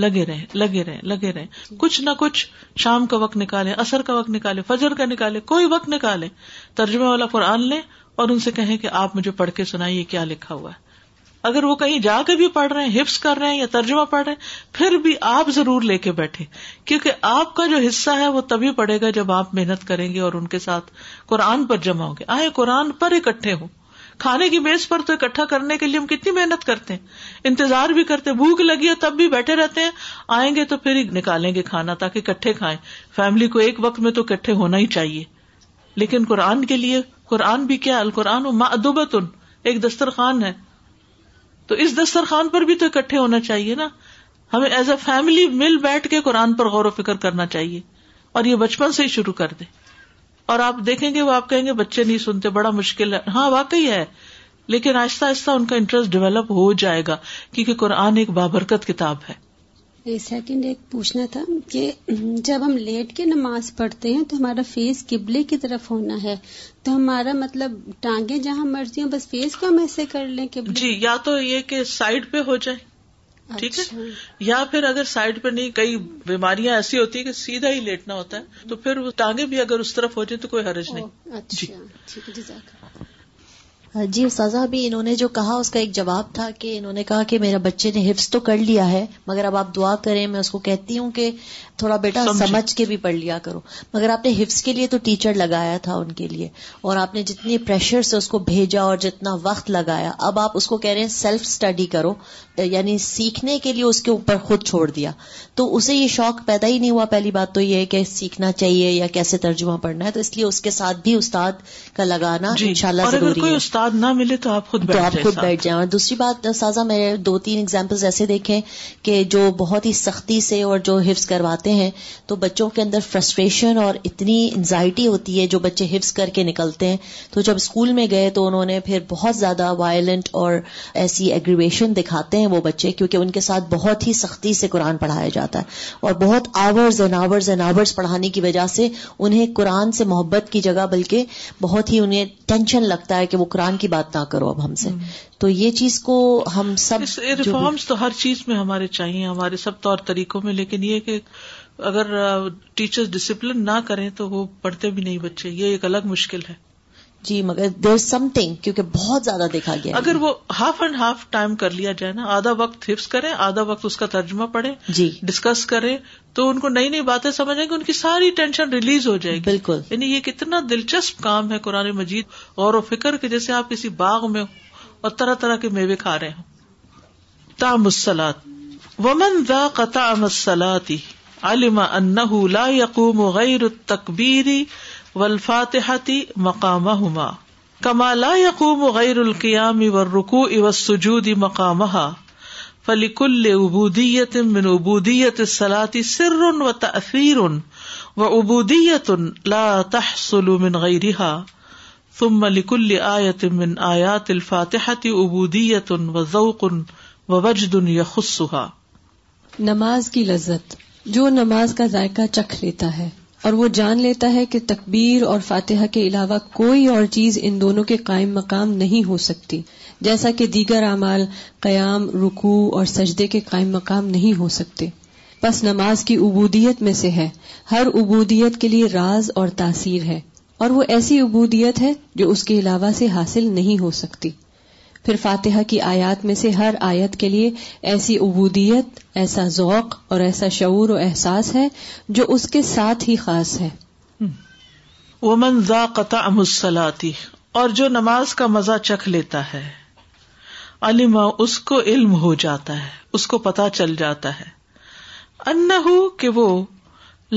لگے رہے لگے رہے لگے رہے کچھ نہ کچھ شام کا وقت نکالے اثر کا وقت نکالے فجر کا نکالے کوئی وقت نکالے ترجمہ والا قرآن لیں اور ان سے کہیں کہ آپ مجھے پڑھ کے سنائیے کیا لکھا ہوا ہے اگر وہ کہیں جا کے بھی پڑھ رہے ہیں حفظ کر رہے ہیں یا ترجمہ پڑھ رہے ہیں پھر بھی آپ ضرور لے کے بیٹھے کیونکہ آپ کا جو حصہ ہے وہ تبھی پڑے گا جب آپ محنت کریں گے اور ان کے ساتھ قرآن پر جمع ہوں گے آئے قرآن پر اکٹھے ہوں کھانے کی میز پر تو اکٹھا کرنے کے لیے ہم کتنی محنت کرتے ہیں انتظار بھی کرتے بھوک لگی ہے تب بھی بیٹھے رہتے ہیں آئیں گے تو پھر نکالیں گے کھانا تاکہ اکٹھے کھائیں فیملی کو ایک وقت میں تو اکٹھے ہونا ہی چاہیے لیکن قرآن کے لیے قرآن بھی کیا القرآن ہو ان ایک دسترخوان ہے تو اس دسترخوان پر بھی تو اکٹھے ہونا چاہیے نا ہمیں ایز اے فیملی مل بیٹھ کے قرآن پر غور و فکر کرنا چاہیے اور یہ بچپن سے ہی شروع کر دیں اور آپ دیکھیں گے وہ آپ کہیں گے بچے نہیں سنتے بڑا مشکل ہے ہاں واقعی ہے لیکن آہستہ آہستہ ان کا انٹرسٹ ڈیولپ ہو جائے گا کیونکہ قرآن ایک بابرکت کتاب ہے سیکنڈ جی، ایک پوچھنا تھا کہ جب ہم لیٹ کے نماز پڑھتے ہیں تو ہمارا فیس قبلے کی طرف ہونا ہے تو ہمارا مطلب ٹانگے جہاں مرضی ہوں بس فیس کو ہم ایسے کر لیں جی یا تو یہ کہ سائڈ پہ ہو جائے ٹھیک ہے اچھا۔ یا پھر اگر سائڈ پہ نہیں کئی بیماریاں ایسی ہوتی ہیں کہ سیدھا ہی لیٹنا ہوتا ہے تو پھر ٹانگے بھی اگر اس طرف ہو جائے تو کوئی حرج نہیں اچھا۔ جی استاذہ جی، ابھی انہوں نے جو کہا اس کا ایک جواب تھا کہ انہوں نے کہا کہ میرا بچے نے حفظ تو کر لیا ہے مگر اب آپ دعا کریں میں اس کو کہتی ہوں کہ تھوڑا بیٹا سمجھ کے بھی پڑھ لیا کرو مگر آپ نے حفظ کے لیے تو ٹیچر لگایا تھا ان کے لیے اور آپ نے جتنی پریشر سے اس کو بھیجا اور جتنا وقت لگایا اب آپ اس کو کہہ رہے ہیں سیلف اسٹڈی کرو یعنی سیکھنے کے لیے اس کے اوپر خود چھوڑ دیا تو اسے یہ شوق پیدا ہی نہیں ہوا پہلی بات تو یہ کہ سیکھنا چاہیے یا کیسے ترجمہ پڑھنا ہے تو اس لیے اس کے ساتھ بھی استاد کا لگانا جی ان شاء اللہ ہے استاد نہ ملے تو آپ خود تو آپ خود بیٹھ جائیں اور دوسری بات سازا میں دو تین ایگزامپل ایسے دیکھیں کہ جو بہت ہی سختی سے اور جو حفظ کرواتے ہیں تو بچوں کے اندر فرسٹریشن اور اتنی انزائٹی ہوتی ہے جو بچے حفظ کر کے نکلتے ہیں تو جب اسکول میں گئے تو انہوں نے پھر بہت زیادہ وائلنٹ اور ایسی ایگریویشن دکھاتے ہیں ہیں وہ بچے کیونکہ ان کے ساتھ بہت ہی سختی سے قرآن پڑھایا جاتا ہے اور بہت hours hours and and hours پڑھانے کی وجہ سے انہیں قرآن سے محبت کی جگہ بلکہ بہت ہی انہیں ٹینشن لگتا ہے کہ وہ قرآن کی بات نہ کرو اب ہم سے تو یہ چیز کو ہم سب ریفارمس تو ہر چیز میں ہمارے چاہیے ہمارے سب طور طریقوں میں لیکن یہ کہ اگر ٹیچر ڈسپلن نہ کریں تو وہ پڑھتے بھی نہیں بچے یہ ایک الگ مشکل ہے جی مگر دیر سم تھنگ کیونکہ بہت زیادہ دیکھا گیا اگر وہ ہاف اینڈ ہاف ٹائم کر لیا جائے نا آدھا وقت حفظ کریں آدھا وقت اس کا ترجمہ پڑے جی ڈسکس کرے تو ان کو نئی نئی باتیں سمجھیں گے ان کی ساری ٹینشن ریلیز ہو جائے گی بالکل یعنی یہ کتنا دلچسپ کام ہے قرآن مجید غور و فکر کے جیسے آپ کسی باغ میں اور طرح طرح کے میوے کھا رہے ہوں تام ومن وومن دا مسلاتی علم انہ لا یقوم غیر تقبیری و الفاتحتی مقام ہما کمالا یقوم غیر القیام و رقو او و سجودی مقام فلیکل کل من دی سلاتی سر و تثیرن و ابو من لاتحسل غیرہ تم آیت من آیات الفاتحتی ابو دی تن و ذوقن وجدن نماز کی لذت جو نماز کا ذائقہ چکھ لیتا ہے اور وہ جان لیتا ہے کہ تکبیر اور فاتحہ کے علاوہ کوئی اور چیز ان دونوں کے قائم مقام نہیں ہو سکتی جیسا کہ دیگر اعمال قیام رکوع اور سجدے کے قائم مقام نہیں ہو سکتے بس نماز کی عبودیت میں سے ہے ہر عبودیت کے لیے راز اور تاثیر ہے اور وہ ایسی عبودیت ہے جو اس کے علاوہ سے حاصل نہیں ہو سکتی پھر فاتحہ کی آیات میں سے ہر آیت کے لیے ایسی عبودیت ایسا ذوق اور ایسا شعور و احساس ہے جو اس کے ساتھ ہی خاص ہے وہ امسلاتی اور جو نماز کا مزہ چکھ لیتا ہے علما اس کو علم ہو جاتا ہے اس کو پتہ چل جاتا ہے ان کہ وہ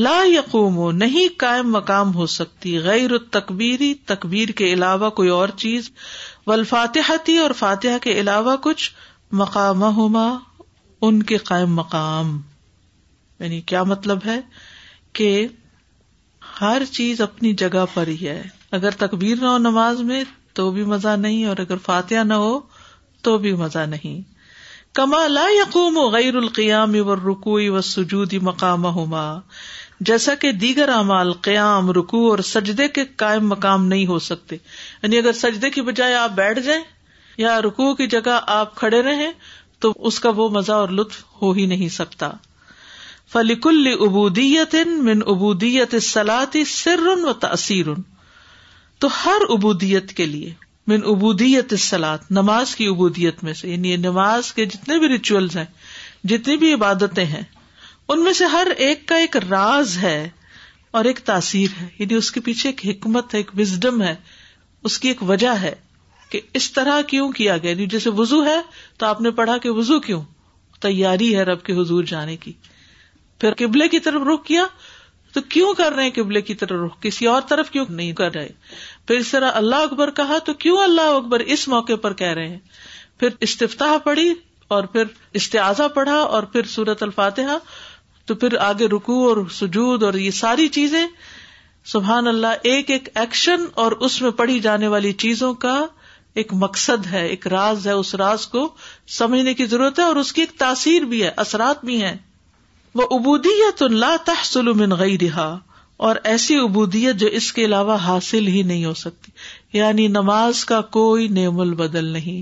لا یقوم نہیں قائم مقام ہو سکتی غیر تقبیری تقبیر کے علاوہ کوئی اور چیز بل اور فاتحہ کے علاوہ کچھ مقام ہوما ان کے قائم مقام یعنی کیا مطلب ہے کہ ہر چیز اپنی جگہ پر ہی ہے اگر تقبیر نہ ہو نماز میں تو بھی مزہ نہیں اور اگر فاتحہ نہ ہو تو بھی مزہ نہیں کما لا یقوم و غیر القیام و رکوئی و سجودی مقامہ ہوما جیسا کہ دیگر اعمال قیام رکو اور سجدے کے قائم مقام نہیں ہو سکتے یعنی اگر سجدے کی بجائے آپ بیٹھ جائیں یا رکو کی جگہ آپ کھڑے رہے تو اس کا وہ مزہ اور لطف ہو ہی نہیں سکتا فلیکل ابودیت ان من ابودیت سلاتی سر و تاثیر تو ہر ابودیت کے لیے من ابودیت سلاد نماز کی ابودیت میں سے یعنی نماز کے جتنے بھی ریچولس ہیں جتنی بھی عبادتیں ہیں ان میں سے ہر ایک کا ایک راز ہے اور ایک تاثیر ہے یعنی اس کے پیچھے ایک حکمت ہے ایک وزڈم ہے اس کی ایک وجہ ہے کہ اس طرح کیوں کیا گیا یعنی جیسے وزو ہے تو آپ نے پڑھا کہ وزو کیوں تیاری ہے رب کے حضور جانے کی پھر قبلے کی طرف رخ کیا تو کیوں کر رہے ہیں قبلے کی طرف رخ کسی اور طرف کیوں نہیں کر رہے پھر اس طرح اللہ اکبر کہا تو کیوں اللہ اکبر اس موقع پر کہہ رہے ہیں پھر استفتاح پڑھی اور پھر استعزا پڑھا اور پھر سورت الفاتحہ تو پھر آگے رکو اور سجود اور یہ ساری چیزیں سبحان اللہ ایک ایک ایکشن اور اس میں پڑھی جانے والی چیزوں کا ایک مقصد ہے ایک راز ہے اس راز کو سمجھنے کی ضرورت ہے اور اس کی ایک تاثیر بھی ہے اثرات بھی ہیں وہ ابودیت اللہ گئی رہا اور ایسی ابودیت جو اس کے علاوہ حاصل ہی نہیں ہو سکتی یعنی نماز کا کوئی نیم البدل نہیں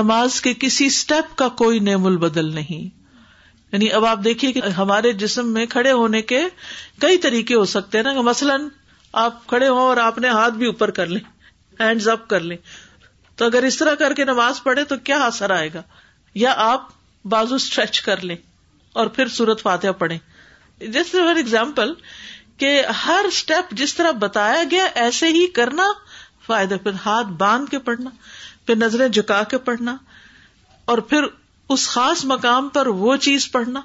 نماز کے کسی اسٹیپ کا کوئی نعم البدل نہیں یعنی اب آپ دیکھیے کہ ہمارے جسم میں کھڑے ہونے کے کئی طریقے ہو سکتے ہیں نا مثلاً آپ کھڑے ہوں اور آپ نے ہاتھ بھی اوپر کر لیں ہینڈ اپ کر لیں تو اگر اس طرح کر کے نماز پڑھے تو کیا اثر آئے گا یا آپ بازو اسٹریچ کر لیں اور پھر سورت فاتح پڑھے جیسے فار ایگزامپل کہ ہر اسٹیپ جس طرح بتایا گیا ایسے ہی کرنا فائدہ پھر ہاتھ باندھ کے پڑھنا پھر نظریں جکا کے پڑھنا اور پھر اس خاص مقام پر وہ چیز پڑھنا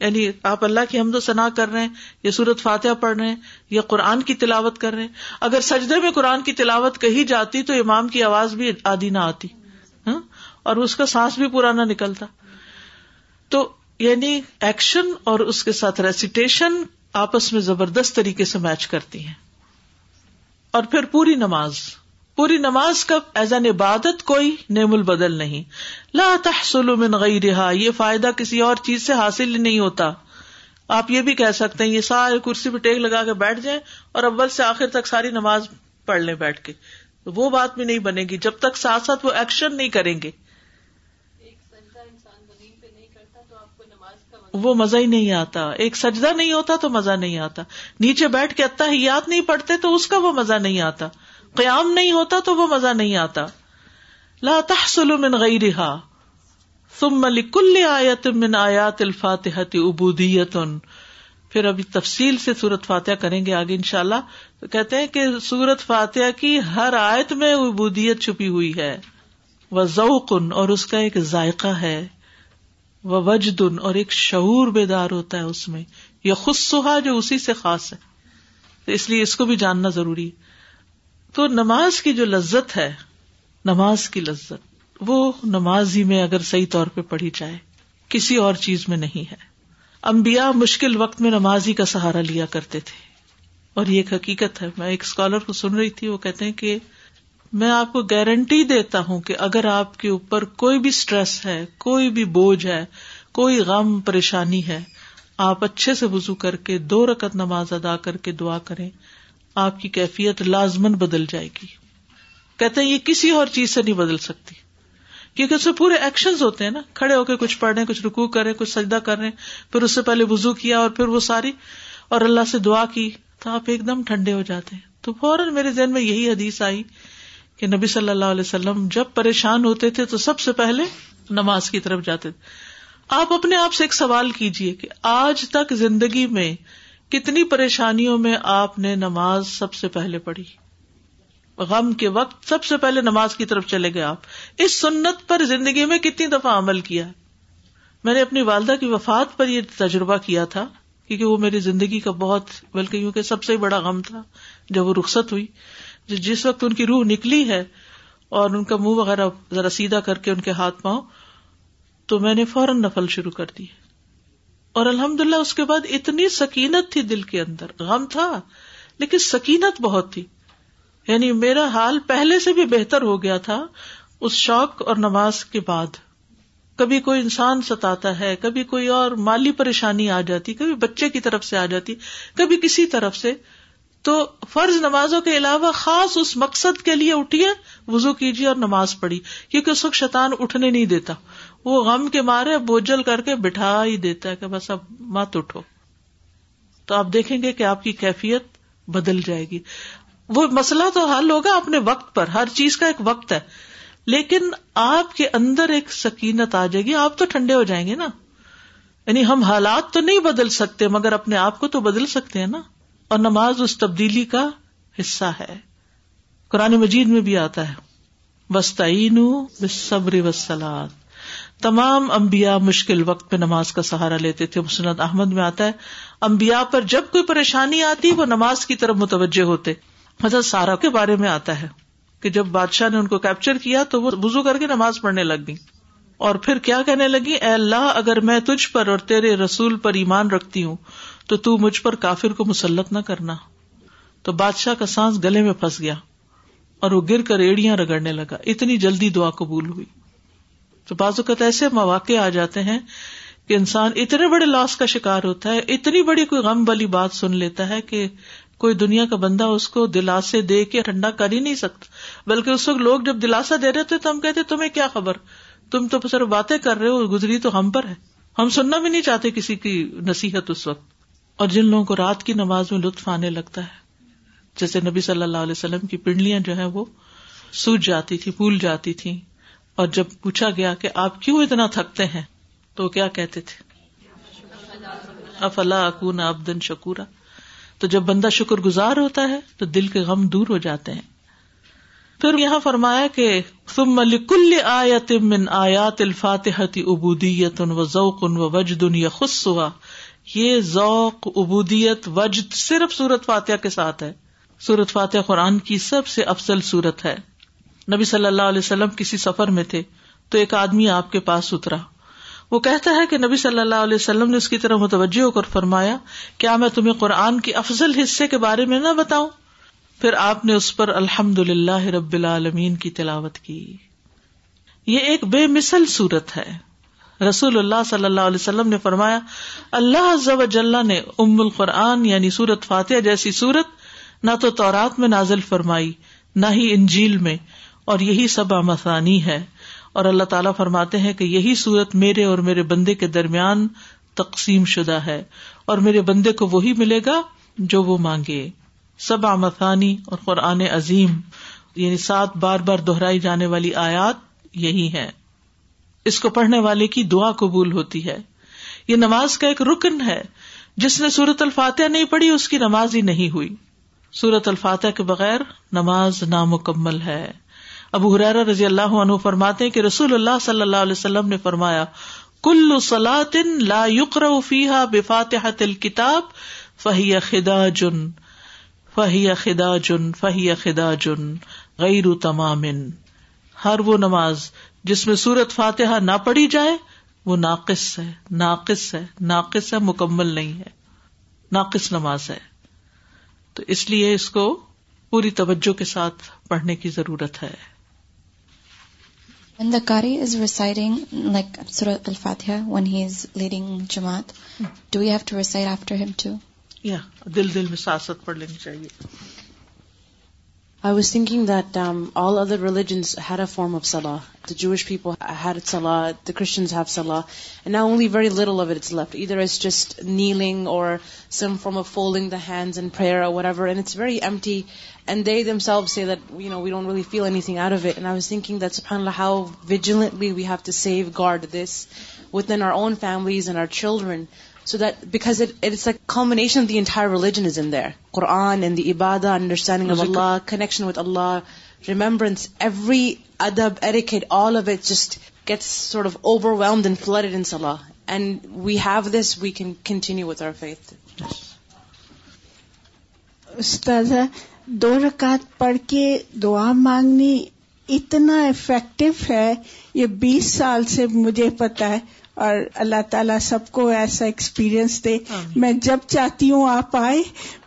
یعنی آپ اللہ کی حمد و ثنا کر رہے ہیں یا سورت فاتحہ پڑھ رہے ہیں یا قرآن کی تلاوت کر رہے ہیں اگر سجدے میں قرآن کی تلاوت کہی جاتی تو امام کی آواز بھی آدھی نہ آتی ہاں؟ اور اس کا سانس بھی پورا نہ نکلتا تو یعنی ایکشن اور اس کے ساتھ ریسیٹیشن آپس میں زبردست طریقے سے میچ کرتی ہیں اور پھر پوری نماز پوری نماز کا ایز این عبادت کوئی نیم البدل نہیں لا تحصل من رہا یہ فائدہ کسی اور چیز سے حاصل نہیں ہوتا آپ یہ بھی کہہ سکتے ہیں یہ سارے کرسی پہ ٹیک لگا کے بیٹھ جائیں اور اول سے آخر تک ساری نماز پڑھ لیں بیٹھ کے وہ بات بھی نہیں بنے گی جب تک ساتھ ساتھ وہ ایکشن نہیں کریں گے وہ مزہ ہی نہیں آتا ایک سجدہ نہیں ہوتا تو مزہ نہیں آتا نیچے بیٹھ کے اتہ ہی یاد نہیں پڑتے تو اس کا وہ مزہ نہیں آتا قیام نہیں ہوتا تو وہ مزہ نہیں آتا لا گئی رہا غیرها ثم کل آیت آیات عبودیت پھر ابھی تفصیل سے سورت فاتح کریں گے آگے ان شاء اللہ کہتے ہیں کہ سورت فاتح کی ہر آیت میں ابودیت چھپی ہوئی ہے وہ ضوق اور اس کا ایک ذائقہ ہے وہ وجد اور ایک شعور بیدار ہوتا ہے اس میں یہ خود جو اسی سے خاص ہے اس لیے اس کو بھی جاننا ضروری ہے تو نماز کی جو لذت ہے نماز کی لذت وہ نماز ہی میں اگر صحیح طور پہ پڑھی جائے کسی اور چیز میں نہیں ہے امبیا مشکل وقت میں نماز ہی کا سہارا لیا کرتے تھے اور یہ ایک حقیقت ہے میں ایک اسکالر کو سن رہی تھی وہ کہتے ہیں کہ میں آپ کو گارنٹی دیتا ہوں کہ اگر آپ کے اوپر کوئی بھی اسٹریس ہے کوئی بھی بوجھ ہے کوئی غم پریشانی ہے آپ اچھے سے وزو کر کے دو رقط نماز ادا کر کے دعا کریں آپ کی کیفیت لازمن بدل جائے گی کہتے ہیں یہ کسی اور چیز سے نہیں بدل سکتی کیونکہ اس میں پورے ایکشن ہوتے ہیں نا کھڑے ہو کے کچھ پڑھے کچھ رکو کریں کچھ سجدہ کر رہے پھر اس سے پہلے وزو کیا اور پھر وہ ساری اور اللہ سے دعا کی تو آپ ایک دم ٹھنڈے ہو جاتے ہیں تو فوراً میرے ذہن میں یہی حدیث آئی کہ نبی صلی اللہ علیہ وسلم جب پریشان ہوتے تھے تو سب سے پہلے نماز کی طرف جاتے تھے آپ اپنے آپ سے ایک سوال کیجیے کہ آج تک زندگی میں کتنی پریشانیوں میں آپ نے نماز سب سے پہلے پڑھی غم کے وقت سب سے پہلے نماز کی طرف چلے گئے آپ اس سنت پر زندگی میں کتنی دفعہ عمل کیا میں نے اپنی والدہ کی وفات پر یہ تجربہ کیا تھا کیونکہ وہ میری زندگی کا بہت بلکہ یوں کہ سب سے بڑا غم تھا جب وہ رخصت ہوئی جس وقت ان کی روح نکلی ہے اور ان کا منہ وغیرہ ذرا سیدھا کر کے ان کے ہاتھ پاؤں تو میں نے فوراً نفل شروع کر دی اور الحمد للہ اس کے بعد اتنی سکینت تھی دل کے اندر غم تھا لیکن سکینت بہت تھی یعنی میرا حال پہلے سے بھی بہتر ہو گیا تھا اس شوق اور نماز کے بعد کبھی کوئی انسان ستاتا ہے کبھی کوئی اور مالی پریشانی آ جاتی کبھی بچے کی طرف سے آ جاتی کبھی کسی طرف سے تو فرض نمازوں کے علاوہ خاص اس مقصد کے لیے اٹھیے وزو کیجیے اور نماز پڑھی کیونکہ اس وقت شیطان اٹھنے نہیں دیتا وہ غم کے مارے بوجل کر کے بٹھا ہی دیتا ہے کہ بس اب مت اٹھو تو آپ دیکھیں گے کہ آپ کی کیفیت بدل جائے گی وہ مسئلہ تو حل ہوگا اپنے وقت پر ہر چیز کا ایک وقت ہے لیکن آپ کے اندر ایک سکینت آ جائے گی آپ تو ٹھنڈے ہو جائیں گے نا یعنی ہم حالات تو نہیں بدل سکتے مگر اپنے آپ کو تو بدل سکتے ہیں نا اور نماز اس تبدیلی کا حصہ ہے قرآن مجید میں بھی آتا ہے بس صبر وسلات تمام امبیا مشکل وقت میں نماز کا سہارا لیتے تھے مسنت احمد میں آتا ہے امبیا پر جب کوئی پریشانی آتی وہ نماز کی طرف متوجہ ہوتے مطلب سارا کے بارے میں آتا ہے کہ جب بادشاہ نے ان کو کیپچر کیا تو وہ وزو کر کے نماز پڑھنے لگ گئی اور پھر کیا کہنے لگی اے اللہ اگر میں تجھ پر اور تیرے رسول پر ایمان رکھتی ہوں تو تو مجھ پر کافر کو مسلط نہ کرنا تو بادشاہ کا سانس گلے میں پھنس گیا اور وہ گر کر ایڑیاں رگڑنے لگا اتنی جلدی دعا قبول ہوئی تو بعض اوقات ایسے مواقع آ جاتے ہیں کہ انسان اتنے بڑے لاس کا شکار ہوتا ہے اتنی بڑی کوئی غم والی بات سن لیتا ہے کہ کوئی دنیا کا بندہ اس کو دلاسے دے کے ٹھنڈا کر ہی نہیں سکتا بلکہ اس وقت لوگ جب دلاسا دے رہے تھے تو ہم کہتے تمہیں کیا خبر تم تو صرف باتیں کر رہے ہو گزری تو ہم پر ہے ہم سننا بھی نہیں چاہتے کسی کی نصیحت اس وقت اور جن لوگوں کو رات کی نماز میں لطف آنے لگتا ہے جیسے نبی صلی اللہ علیہ وسلم کی پنڈلیاں جو ہیں وہ سوج جاتی تھی پھول جاتی تھی اور جب پوچھا گیا کہ آپ کیوں اتنا تھکتے ہیں تو کیا کہتے تھے افلا اکون دن شکورا تو جب بندہ شکر گزار ہوتا ہے تو دل کے غم دور ہو جاتے ہیں پھر یہاں فرمایا کہ من آیات الفاتحة عبودیت و ذوق ان وجد خصو یہ ذوق ابودیت وجد صرف سورت فاتح کے ساتھ ہے سورت فاتح قرآن کی سب سے افسل سورت ہے نبی صلی اللہ علیہ وسلم کسی سفر میں تھے تو ایک آدمی آپ کے پاس اترا وہ کہتا ہے کہ نبی صلی اللہ علیہ وسلم نے اس کی طرح متوجہ ہو کر فرمایا کیا میں تمہیں قرآن کے افضل حصے کے بارے میں نہ بتاؤں پھر آپ نے اس پر الحمد للہ رب العالمین کی تلاوت کی یہ ایک بے مثل صورت ہے رسول اللہ صلی اللہ علیہ وسلم نے فرمایا اللہ جل نے ام القرآن یعنی سورت فاتح جیسی سورت نہ تو تورات میں نازل فرمائی نہ ہی انجیل میں اور یہی سب آمسانی ہے اور اللہ تعالیٰ فرماتے ہیں کہ یہی صورت میرے اور میرے بندے کے درمیان تقسیم شدہ ہے اور میرے بندے کو وہی ملے گا جو وہ مانگے سب آمسانی اور قرآن عظیم یعنی سات بار بار دہرائی جانے والی آیات یہی ہے اس کو پڑھنے والے کی دعا قبول ہوتی ہے یہ نماز کا ایک رکن ہے جس نے سورت الفاتحہ نہیں پڑھی اس کی نماز ہی نہیں ہوئی سورت الفاتح کے بغیر نماز نامکمل ہے ابو حرارا رضی اللہ عنہ فرماتے کہ رسول اللہ صلی اللہ علیہ وسلم نے فرمایا کل سلاطن لا یقر فیحا بفاتح فاتحہ تل کتاب فہی خدا جن فہی خدا جن فہی خدا جن غیر تمام ہر وہ نماز جس میں سورت فاتحہ نہ پڑھی جائے وہ ناقص ہے ناقص ہے ناقص ہے مکمل نہیں ہے ناقص نماز ہے تو اس لیے اس کو پوری توجہ کے ساتھ پڑھنے کی ضرورت ہے دا کاری از ویسائڈنگ لائکر الفاتیہ ون ہی از لیڈنگ جماعت to head after have to یا دل دل میں سیاست پڑھ لینی چاہیے I was thinking that um, all other religions had a form of salah. The Jewish people had salah, the Christians have salah, and now only very little of it's left. Either it's just kneeling or some form of folding the hands in prayer or whatever, and it's very empty. And they themselves say that, we don't really feel anything out of it. And I was thinking that, subhanAllah, how vigilantly we have to safeguard this within our own families and our children, so that because connection دو رکعت پڑھ کے دعا مانگنی اتنا effective ہے یہ بیس سال سے مجھے پتا ہے اور اللہ تعالیٰ سب کو ایسا ایکسپیرئنس دے میں جب چاہتی ہوں آپ آئے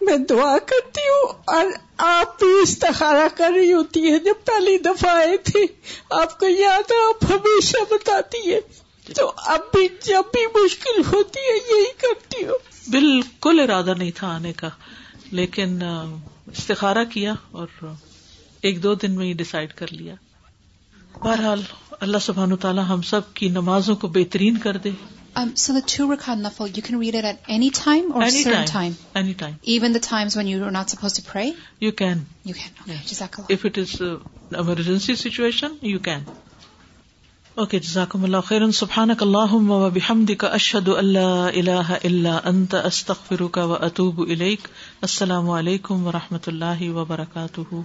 میں دعا کرتی ہوں اور آپ بھی استخارا کر رہی ہوتی ہے جب پہلی دفعہ آئے تھے آپ کو یاد ہے آپ ہمیشہ بتاتی ہے تو اب بھی جب بھی مشکل ہوتی ہے یہی کرتی ہوں بالکل ارادہ نہیں تھا آنے کا لیکن استخارا کیا اور ایک دو دن میں ہی ڈسائڈ کر لیا بہرحال اللہ سبحان و تعالیٰ ہم سب کی نمازوں کو بہترین کر دے if it is emergency situation you can okay جزاکم اللہ خیران کا اشد اللہ الہ اللہ انت استخرو کا و اطوب علیق السلام علیکم و رحمۃ اللہ وبرکاتہ